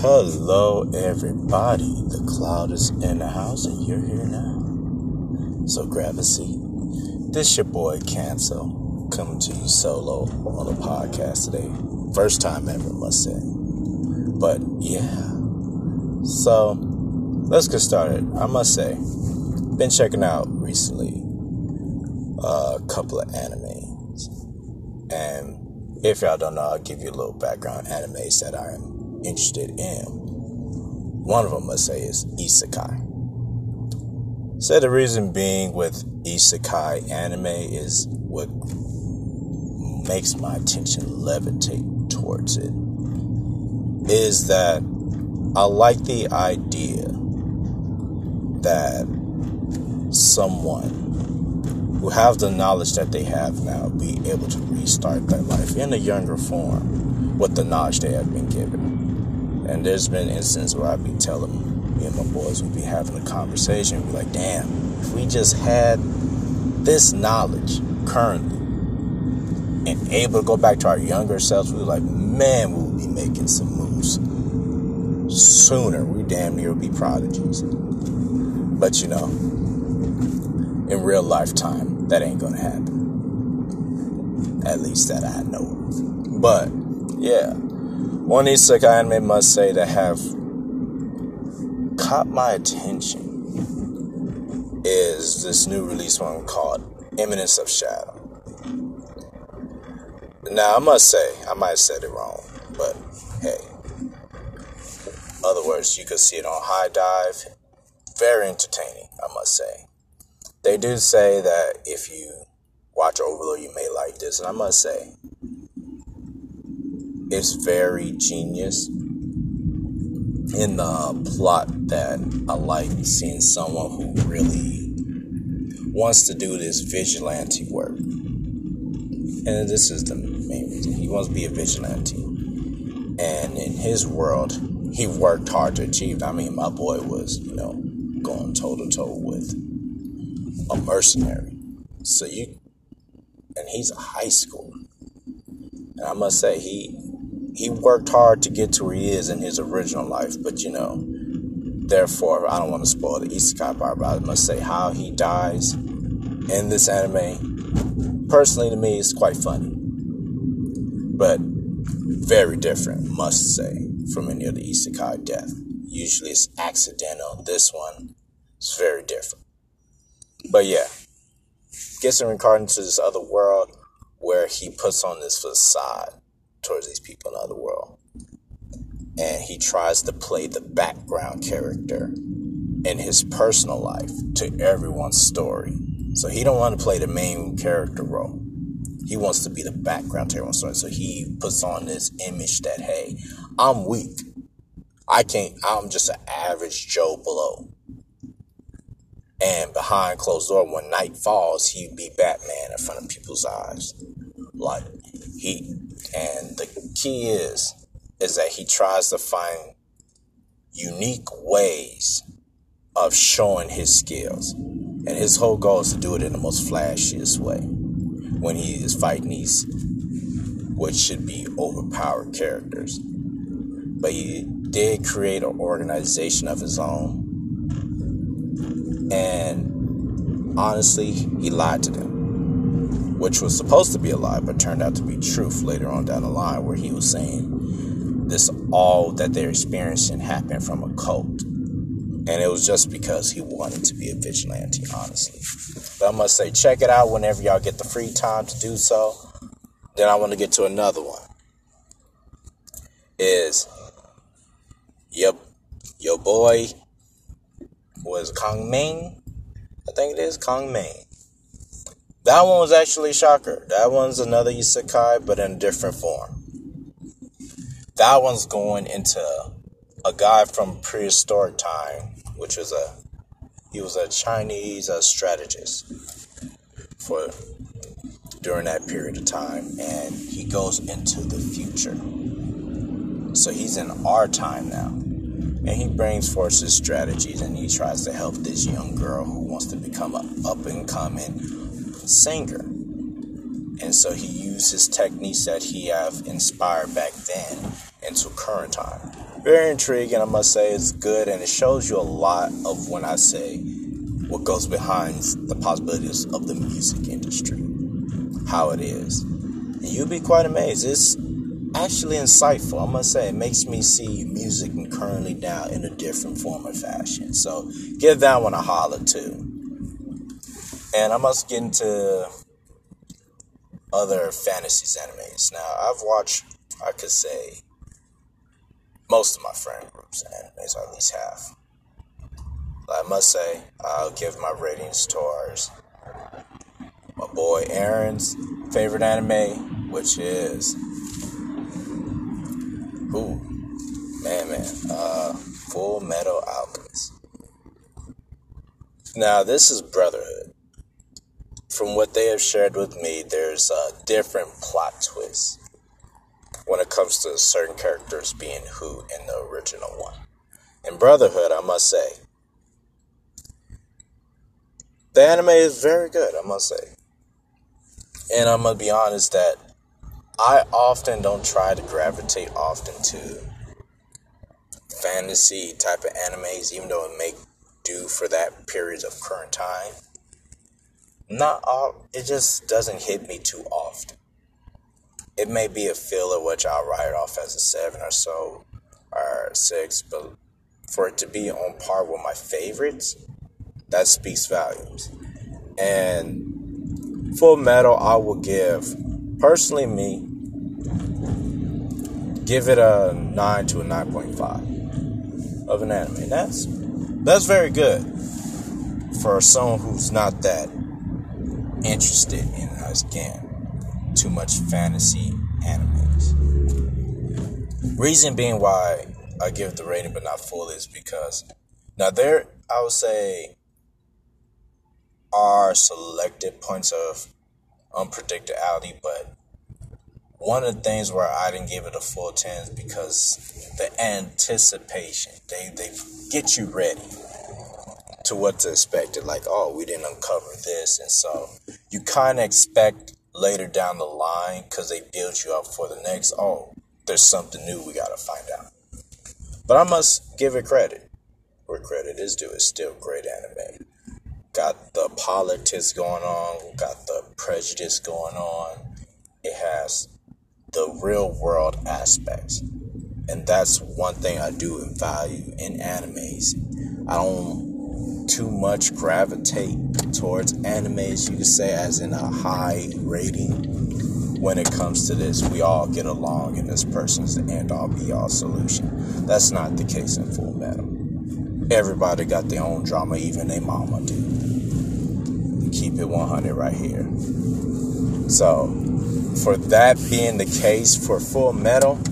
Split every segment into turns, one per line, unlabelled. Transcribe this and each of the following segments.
Hello, everybody. The cloud is in the house, and you're here now. So grab a seat. This your boy Cancel coming to you solo on a podcast today. First time ever, must say. But yeah. So let's get started. I must say, been checking out recently a couple of animes, and if y'all don't know, I'll give you a little background animes that I'm interested in. One of them, let's say, is isekai. So the reason being with isekai anime is what makes my attention levitate towards it is that I like the idea that someone who have the knowledge that they have now be able to restart their life in a younger form with the knowledge they have been given. And there's been instances where I'd be telling me and my boys would be having a conversation, be like, damn, if we just had this knowledge currently and able to go back to our younger selves, we were like, man, we would be making some moves sooner. We damn near would be prodigies. But you know, in real lifetime, that ain't gonna happen. At least that I know. But yeah. One isekai anime must say that have caught my attention is this new release one called Eminence of Shadow. Now I must say, I might have said it wrong, but hey. Other words, you could see it on HIDIVE. Very entertaining, I must say. They do say that if you watch Overlord, you may like this, and I must say, is very genius in the uh, plot that I like seeing someone who really wants to do this vigilante work. And this is the main reason. He wants to be a vigilante. And in his world, he worked hard to achieve. I mean, my boy was, you know, going toe to toe with a mercenary. So you, and he's a high schooler. And I must say, he he worked hard to get to where he is in his original life, but you know, therefore, I don't want to spoil the isekai part, but I must say how he dies in this anime, personally to me, is quite funny, but very different, must say, from any other isekai death. Usually it's accidental. This one is very different. But yeah, gets reincarnated into this other world where he puts on this facade towards these people in the other world. And he tries to play the background character in his personal life to everyone's story. So he don't want to play the main character role. He wants to be the background to everyone's story. So he puts on this image that, hey, I'm weak. I can't, I'm just an average Joe Blow. And behind closed door, when night falls, he'd be Batman in front of people's eyes. Like, he, and the key is, is that he tries to find unique ways of showing his skills. And his whole goal is to do it in the most flashiest way when he is fighting these, which should be overpowered characters. But he did create an organization of his own. And honestly, he lied to them which was supposed to be a lie, but turned out to be truth later on down the line, where he was saying this all that they're experiencing happened from a cult. And it was just because he wanted to be a vigilante, honestly. But I must say, check it out whenever y'all get the free time to do so. Then I want to get to another one. Is your, your boy was Kong Ming? I think it is Kong Ming that one was actually shocker. That one's another isekai, but in a different form. That one's going into a guy from prehistoric time, which was a he was a Chinese uh, strategist for during that period of time, and he goes into the future. So he's in our time now, and he brings forth his strategies, and he tries to help this young girl who wants to become an up and coming singer. And so he used his techniques that he have inspired back then into current time. very intriguing. I must say it's good, and it shows you a lot of when I say what goes behind the possibilities of the music industry, how it is, and you'll be quite amazed. It's actually insightful. I must say, it makes me see music currently now in a different form or fashion. So give that one a holler too. And I must get into other fantasies animes. Now I've watched, I could say, most of my friend groups animes, or at least half. I must say, I'll give my ratings towards my boy Aaron's favorite anime, which is Ooh, man, man. Uh, Fullmetal Alchemist. Now, this is Brotherhood. From what they have shared with me, there's a different plot twist when it comes to certain characters being who in the original one. In Brotherhood, I must say, the anime is very good, I must say. And I'm gonna be honest that I often don't try to gravitate often to fantasy type of animes, even though it may do for that period of current time. Not all, it just doesn't hit me too often. It may be a filler, which I'll write off as a seven or so, or six, but for it to be on par with my favorites, that speaks volumes. And Fullmetal, I will give, personally, me, give it a 9 to a 9.5 of an anime. And that's that's very good for someone who's not that interested in us again too much fantasy animes. Reason being why I give the rating but not full is because now there I would say are selected points of unpredictability, but one of the things where I didn't give it a full 10 is because the anticipation. They they get you ready to what to expect. It like, oh, we didn't uncover this, and so you kind of expect later down the line because they build you up for the next. Oh, there's something new we gotta find out. But I must give it credit where credit is due. It's still great anime. Got the politics going on. Got the prejudice going on. It has the real world aspects. And that's one thing I do value in animes. I don't too much gravitate towards animes, you could say, as in a high rating. When it comes to this, we all get along, and this person's the end all be all solution. That's not the case in Fullmetal. Everybody got their own drama, even their mama do. Keep it 100 right here. So, for that being the case for Fullmetal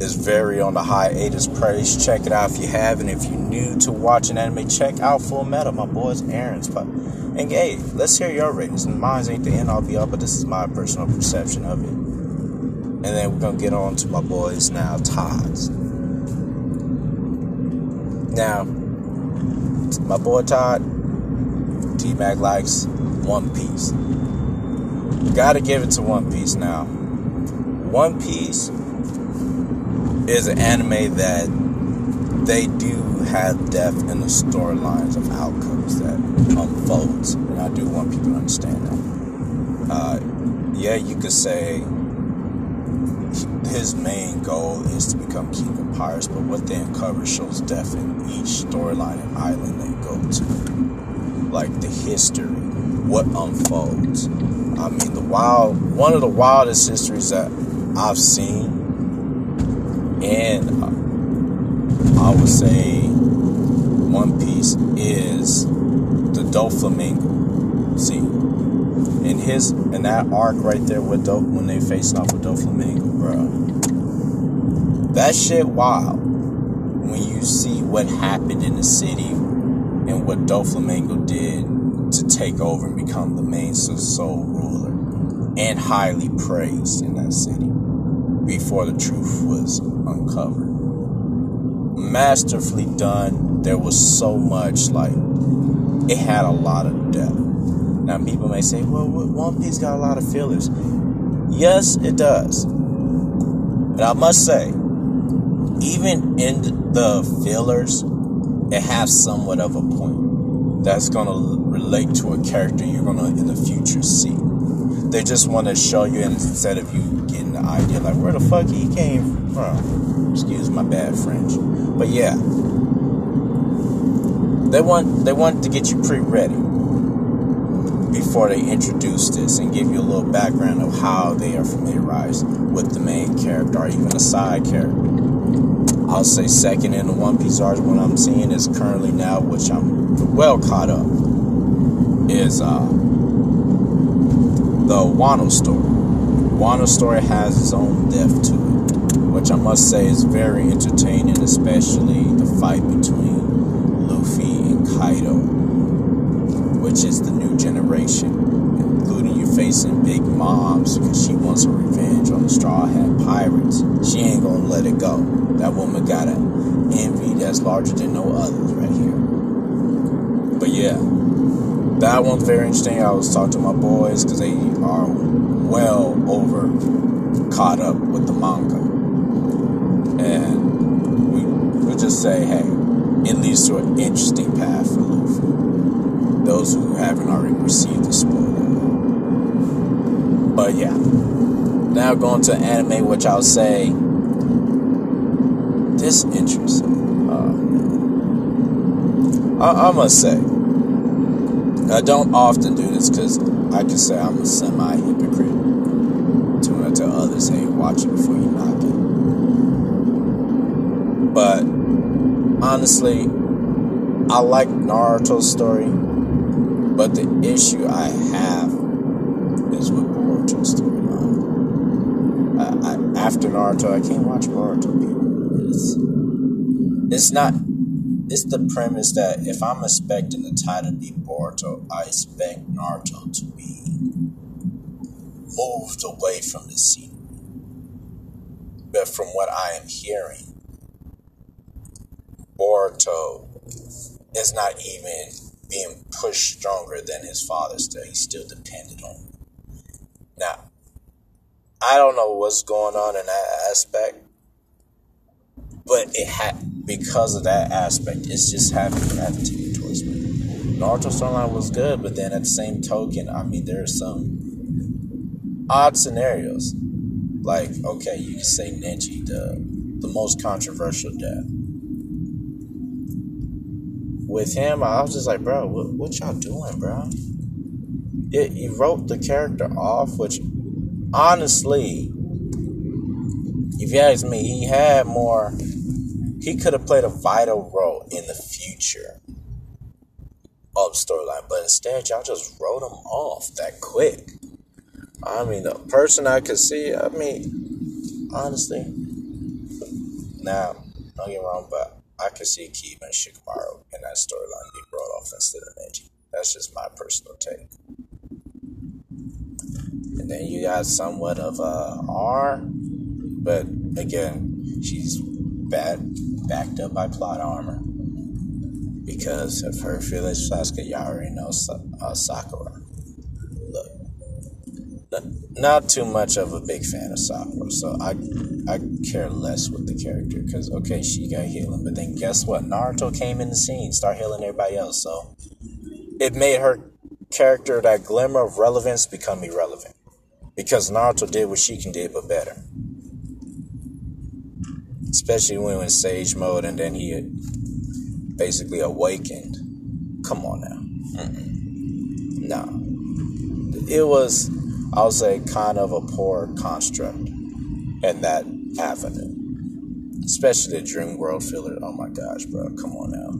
is very on the high hiatus praise. Check it out if you haven't. If you're new to watching anime, check out Fullmetal. My boy's Aaron's. But, and hey, let's hear your ratings. And mine ain't the end all be all, but this is my personal perception of it. And then we're gonna get on to my boys now, Todd's. Now, my boy Todd, T Mac likes One Piece. Gotta give it to One Piece now. One Piece is an anime that they do have depth in the storylines of outcomes that unfolds. And I do want people to understand that. Uh, yeah, you could say his main goal is to become king of pirates, but what they uncover shows depth in each storyline and island they go to. Like the history, what unfolds. I mean, the wild, one of the wildest histories that I've seen, and uh, I would say One Piece is the Doflamingo See, In his, in that arc right there with Do, when they facing off with Doflamingo, bro. That shit wild. When you see what happened in the city and what Doflamingo did to take over and become the main sole ruler and highly praised in that city before the truth was uncovered. Masterfully done. There was so much like it had a lot of depth. Now people may say, "Well, One Piece got a lot of fillers." Yes, it does. But I must say, even in the fillers, it has somewhat of a point that's gonna relate to a character you're gonna in the future see. They just want to show you instead of you the idea like where the fuck he came from. Excuse my bad French, but yeah, they want they want to get you pre-ready before they introduce this and give you a little background of how they are familiarized with the main character or even a side character. I'll say second in the One Piece arc, what I'm seeing is currently now, which I'm well caught up, is uh, the Wano story. Wano story has its own depth to it, which I must say is very entertaining, especially the fight between Luffy and Kaido, which is the new generation, including you facing Big Moms because she wants her revenge on the Straw Hat Pirates. She ain't gonna let it go. That woman got an envy that's larger than no others right here. But yeah, that one's very interesting. I was talking to my boys because they are well over caught up with the manga. And we we just say, hey, it leads to an interesting path for Luffy. Those who haven't already received the spoiler. But yeah. Now going to anime, which I'll say this interesting. Uh, I, I must say, I don't often do this because I can say I'm a semi to tell watch it before you knock it. But honestly, I like Naruto's story, but the issue I have is with Boruto's storyline. after Naruto, I can't watch Boruto. People. It's, it's not it's the premise that if I'm expecting the title to be Boruto, I expect Naruto to be moved away from the scene. But from what I am hearing, Boruto is not even being pushed stronger than his father still. He's still dependent on him. Now, I don't know what's going on in that aspect, but it had because of that aspect, it's just having gravitated towards me. Naruto storyline was good, but then at the same token, I mean, there are some odd scenarios. Like, okay, you can say Neji, the the most controversial death. With him, I was just like, bro, what, what y'all doing, bro? It, you wrote the character off, which honestly, if you ask me, he had more he could have played a vital role in the future of storyline, but instead y'all just wrote him off that quick. I mean, the person I could see, I mean, honestly, now, don't get wrong, but I could see and Shikamaru in that storyline being brought off instead of Neji. That's just my personal take. And then you got somewhat of a R, but again, she's bad backed up by plot armor. Because of her feelings Sasuke, y'all already know uh, Sakura. Not too much of a big fan of Sakura, so I I care less with the character. Because, okay, she got healing, but then guess what? Naruto came in the scene, start healing everybody else, so it made her character, that glimmer of relevance, become irrelevant. Because Naruto did what she can do, but better especially when in sage mode and then he basically awakened. Come on now. Mm-mm. No. It was, I'll say, kind of a poor construct in that avenue. Especially the Dream World filler. Oh my gosh, bro. Come on now.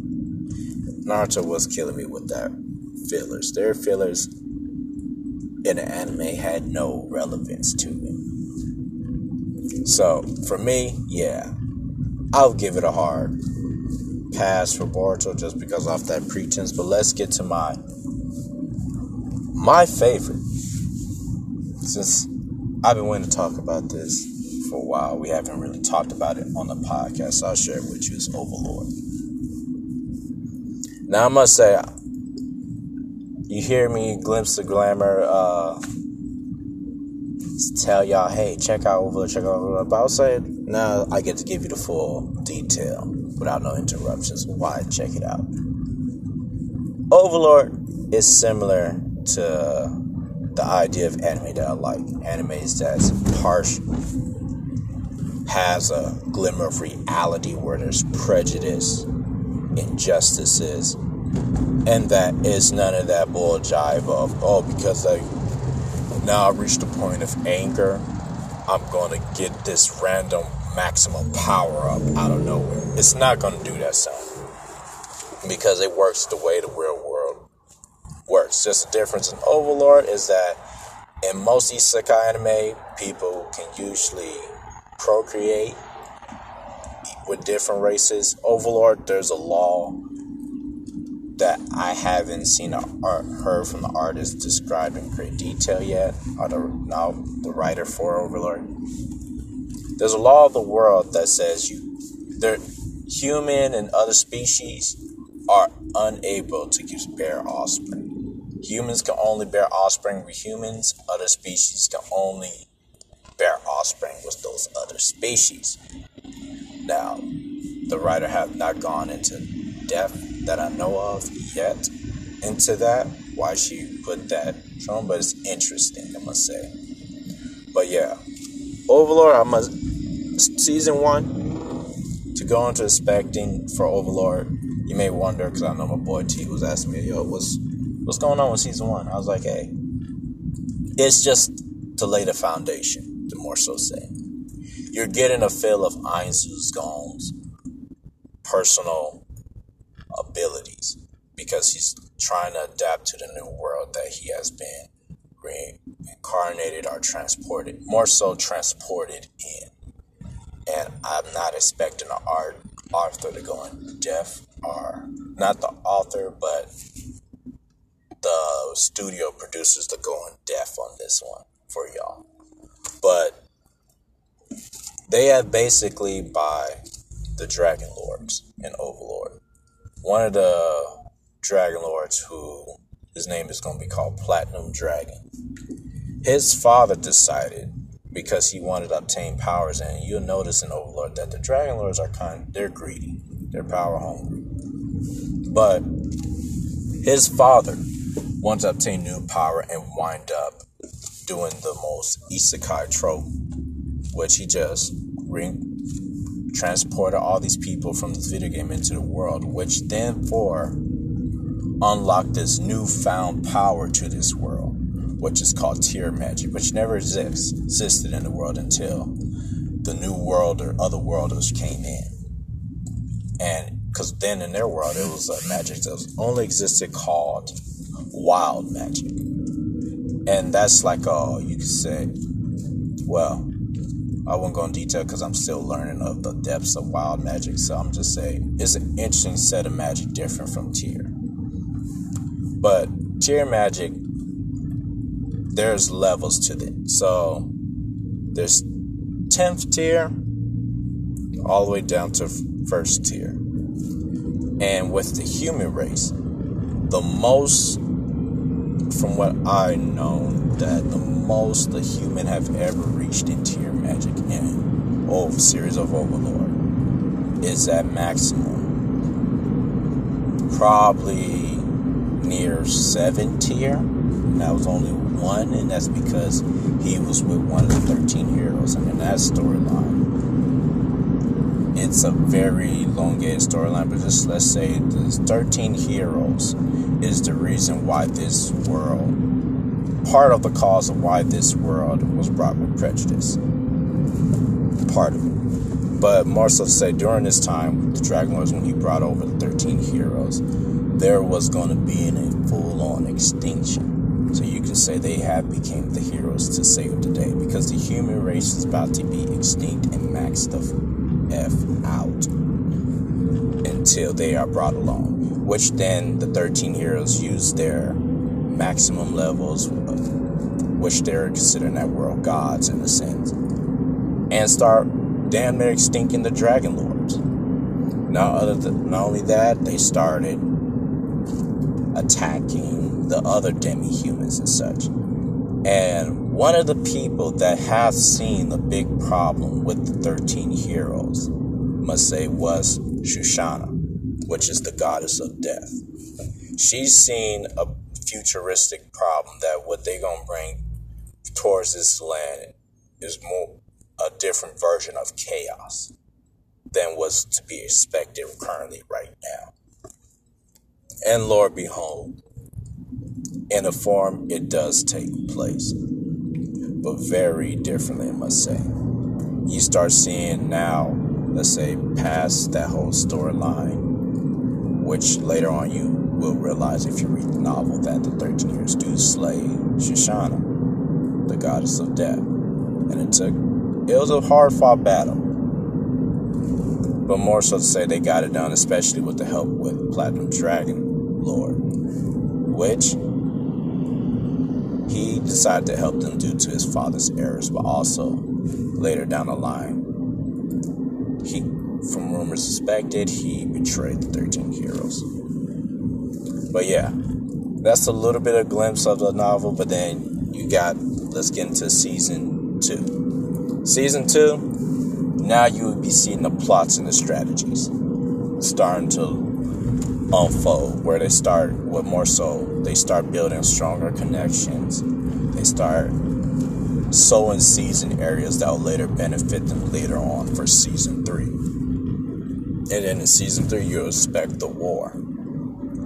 Naruto was killing me with that fillers. Their fillers in the anime had no relevance to me. So for me, yeah, I'll give it a hard pass for Boruto just because off that pretense. But let's get to my my favorite. Since I've been waiting to talk about this for a while, we haven't really talked about it on the podcast. So I'll share it with you as Overlord. Now I must say, you hear me glimpse the glamour. Uh, tell y'all, hey, check out Overlord, check out Overlord. But I'll say Now I get to give you the full detail without no interruptions. Why? Check it out. Overlord is similar to the idea of anime that I like. Animes that's harsh, has a glimmer of reality where there's prejudice, injustices, and that is none of that bull jive of, oh, because I now I reached a point of anger, I'm to get this random maximum power up out of nowhere. It's not to do that, son. Because it works the way the real world works. Just the difference in Overlord is that in most isekai anime, people can usually procreate with different races. Overlord, there's a law that I haven't seen or heard from the artist described in great detail yet, or the, now the writer for Overlord. There's a law of the world that says you, there, human and other species are unable to give bear offspring. Humans can only bear offspring with humans. Other species can only bear offspring with those other species. Now, the writer have not gone into depth that I know of yet into that. Why she put that from, but it's interesting, I must say. But yeah, Overlord, I must season one to go into expecting for Overlord. You may wonder because I know my boy T was asking me, "Yo, what's what's going on with season one?" I was like, "Hey, it's just to lay the foundation." The more so say, you're getting a feel of Ainz Ooal Gown's personal abilities because he's trying to adapt to the new world that he has been reincarnated or transported, more so transported in. And I'm not expecting the art author to go in depth, or not the author, but the studio producers to go in depth on this one for y'all. But they have basically by the Dragon Lords and Overlord one of the Dragon Lords who his name is going to be called Platinum Dragon. His father decided because he wanted to obtain powers, and you'll notice in Overlord that the Dragon Lords are kind they're greedy, they're power hungry. But his father wanted to obtain new power and wind up doing the most isekai trope, which he just ring transported all these people from this video game into the world, which then for unlocked this newfound power to this world, which is called tier magic, which never exists, existed in the world until the new world or other worlders came in. And because then in their world it was a magic that was only existed called wild magic. And that's like, uh, you could say, well, I won't go in detail because I'm still learning of the depths of wild magic. So I'm just saying it's an interesting set of magic different from tier. But tier magic, there's levels to it. So there's 10th tier all the way down to first tier. And with the human race, the most, from what I know, that the most the human have ever reached in tier magic in oh series of Overlord is at maximum. Probably near seven tier. That was only one, and that's because he was with one of the 13 heroes. And in that storyline, it's a very elongated storyline, but just let's say the 13 heroes is the reason why this world part of the cause of why this world was brought with prejudice. Part of it. But more so to say, during this time, the Dragon Lords, when he brought over the 13 heroes, there was going to be a full on extinction. So you can say they have became the heroes to save the day because the human race is about to be extinct and maxed the F out until they are brought along. Which then the 13 heroes use their maximum levels, which they're considering that world gods in a sense, and start damn near extinction the dragon lords. Not other than, not only that, they started attacking the other demi humans and such. And One of the people that has seen the big problem with the 13 heroes, must say, was Surshana, which is the goddess of death. She's seen a futuristic problem that what they're going to bring towards this land is more a different version of chaos than was to be expected currently right now. And Lord behold, in a form it does take place, but very differently, I must say. You start seeing now, let's say, past that whole storyline, which later on you will realize if you read the novel that the 13 years do slay Surshana, the goddess of death. And it took, it was a hard fought battle. But more so to say, they got it done, especially with the help with Platinum Dragon Lord, which he decided to help them due to his father's errors, but also later down the line, he, from rumors suspected, he betrayed the 13 heroes. But yeah, that's a little bit of glimpse of the novel, but then you got, let's get into season two. Season two, now you would be seeing the plots and the strategies starting to unfold where they start with more so they start building stronger connections. They start sowing seeds in areas that will later benefit them later on for season three. And then in season three you expect the war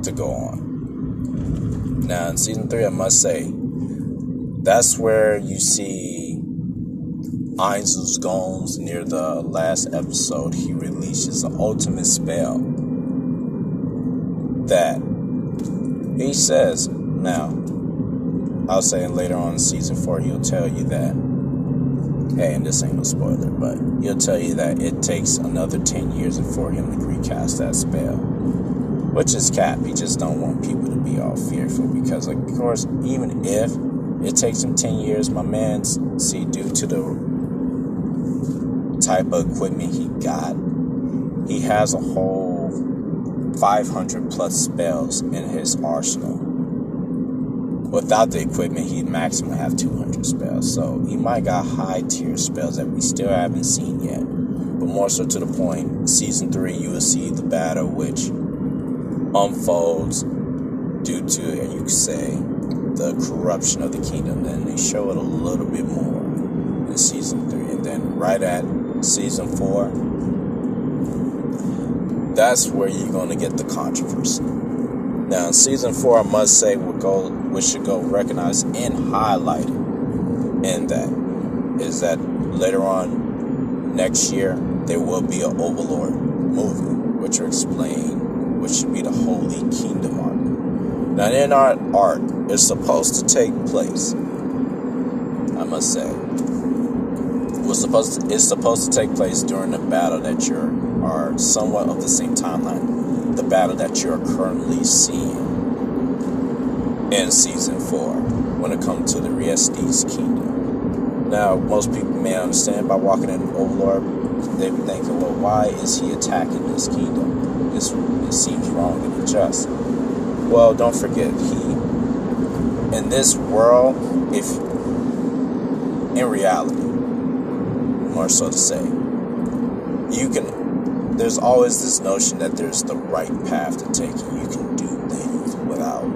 to go on. Now in season three i must say that's where you see Ainz Ooal Gown's near the last episode. He releases an ultimate spell that. He says now I'll say later on in season four he'll tell you that. Hey and this ain't no spoiler but he'll tell you that it takes another 10 years for him to recast that spell which is cap. He just don't want people to be all fearful because of course even if it takes him 10 years my man see due to the type of equipment he got he has a whole 500 plus spells in his arsenal. Without the equipment, he'd maximum have 200 spells. So he might got high tier spells that we still haven't seen yet. But more so to the point, season three, you will see the battle which unfolds due to, you could say, the corruption of the kingdom. Then they show it a little bit more in season three. And then right at season four, that's where you're going to get the controversy. Now, in season four, I must say, we go, we should go recognize and highlight in that is that later on next year there will be an Overlord movie, which will explain which should be the Holy Kingdom arc. Now, in our arc, it's supposed to take place. I must say, was supposed to, it's supposed to take place during the battle that you're somewhat of the same timeline. The battle that you're currently seeing in season four when it comes to the Re-Estize kingdom. Now, most people may understand by walking in oh, Overlord, they be thinking, well, why is he attacking this kingdom? This it seems wrong and unjust. Well, don't forget, he in this world, if in reality, more so to say, you can there's always this notion that there's the right path to take you can do things without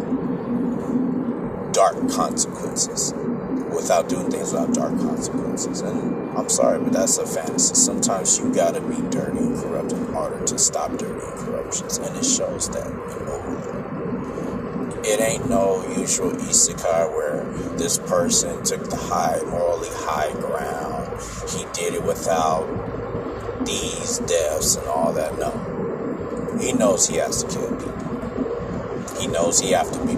dark consequences. Without doing things without dark consequences. And I'm sorry, but that's a fantasy. Sometimes you gotta be dirty and corrupt in order to stop dirty and corruptions. And it shows that in. It ain't no usual isekai where this person took the high, morally high ground. He did it without these deaths and all that. No. He knows he has to kill people. He knows he have to be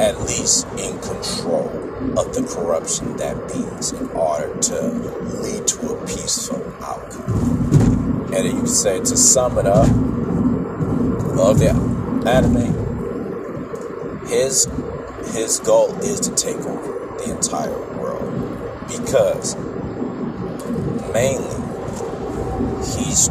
at least in control of the corruption that beings in order to lead to a peaceful outcome. And you can say to sum it up, of the anime, his his goal is to take over the entire world because mainly he's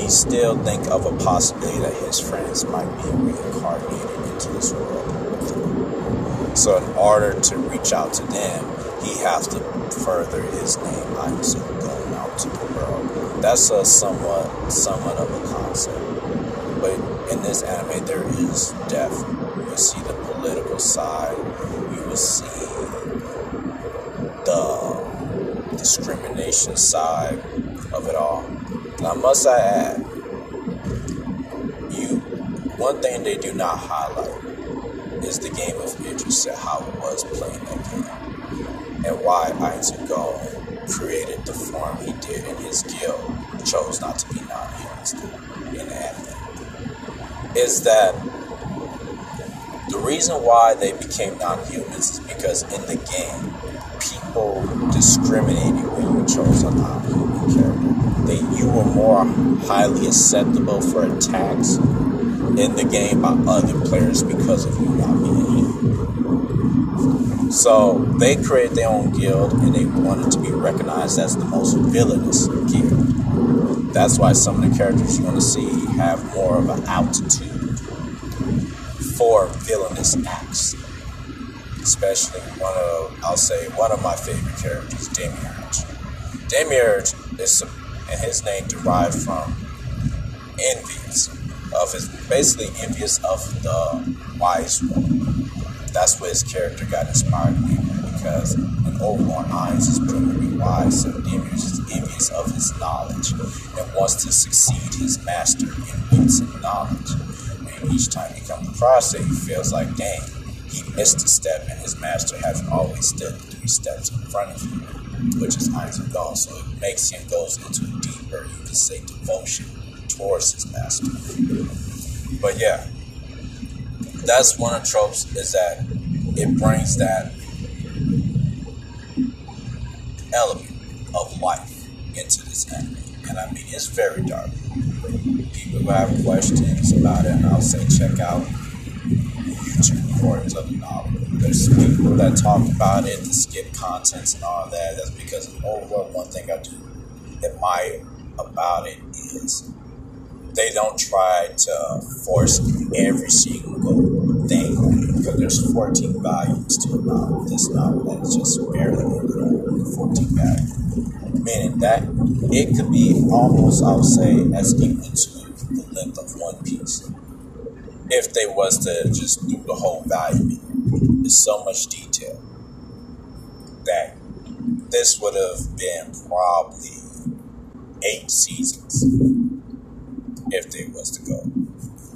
he still think of a possibility that his friends might be reincarnated into this world. So in order to reach out to them, he has to further his name obviously going out to the world. That's a somewhat somewhat of a concept. But in this anime there is death. You will see the political side, you will see the discrimination side of it all. Now must I add, you one thing they do not highlight is the game of Idris and how it was playing that game. And why Isaac Go created the form he did in his guild, chose not to be non-humans in anime. Is that the reason why they became non-humans is because in the game, people discriminated when you chose a non-human character. They you were more highly acceptable for attacks in the game by other players because of you not being here. So they created their own guild and they wanted to be recognized as the most villainous guild. That's why some of the characters you're going to see have more of an altitude for villainous acts. Especially one of, I'll say, one of my favorite characters, Demiurge. Demiurge is, and his name derived from envious of his basically envious of the wise one. That's where his character got inspired be because an Overlord Ainz is proven wise, so Demiurge is envious of his knowledge and wants to succeed his master in wits and knowledge. And each time he comes across it, he feels like, dang, he missed a step and his master has always stood three steps in front of him, which is Isaac God. So it makes him goes into a deeper, you could say, devotion towards his master. But yeah, that's one of the tropes is that it brings that element of life into this anime. And I mean, it's very dark. People who have questions about it, and I'll say check out YouTube recordings of the novel. There's people that talk about it, to skip contents and all that. That's because overall, one thing I do admire about it is they don't try to force every single thing because there's 14 volumes to a. This novel that's just barely ended 14 volumes, meaning that it could be almost, I would say, as equal to the length of One Piece if they was to just do the whole volume. So much detail that this would have been probably eight seasons if they was to go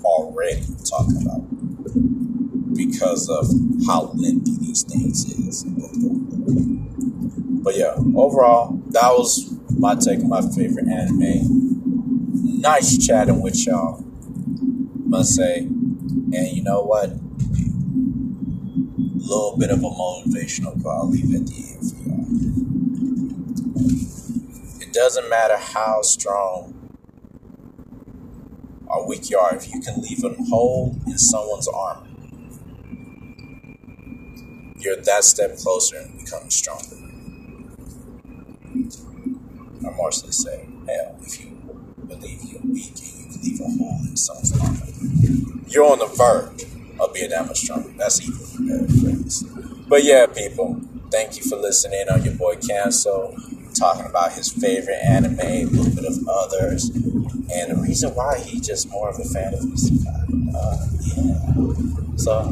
already talking about because of how lengthy these things is. But yeah, overall, that was my take on my favorite anime. Nice chatting with y'all, must say. And you know what? Little bit of a motivational quote. I'll leave at the end for y'all. It doesn't matter how strong or weak you are, if you can leave a hole in someone's armor, you're that step closer in becoming stronger. So to say, hell, if you believe you're weak and you leave a hole in someone's armor, you're on the verge of being that much stronger. That's even better phrase. But yeah, people, thank you for listening on your boy Cancel talking about his favorite anime, a little bit of others, and the reason why he's just more of a fan of Isekai. Uh, yeah. So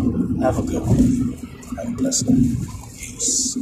have a good one. Have a blessed day. Peace.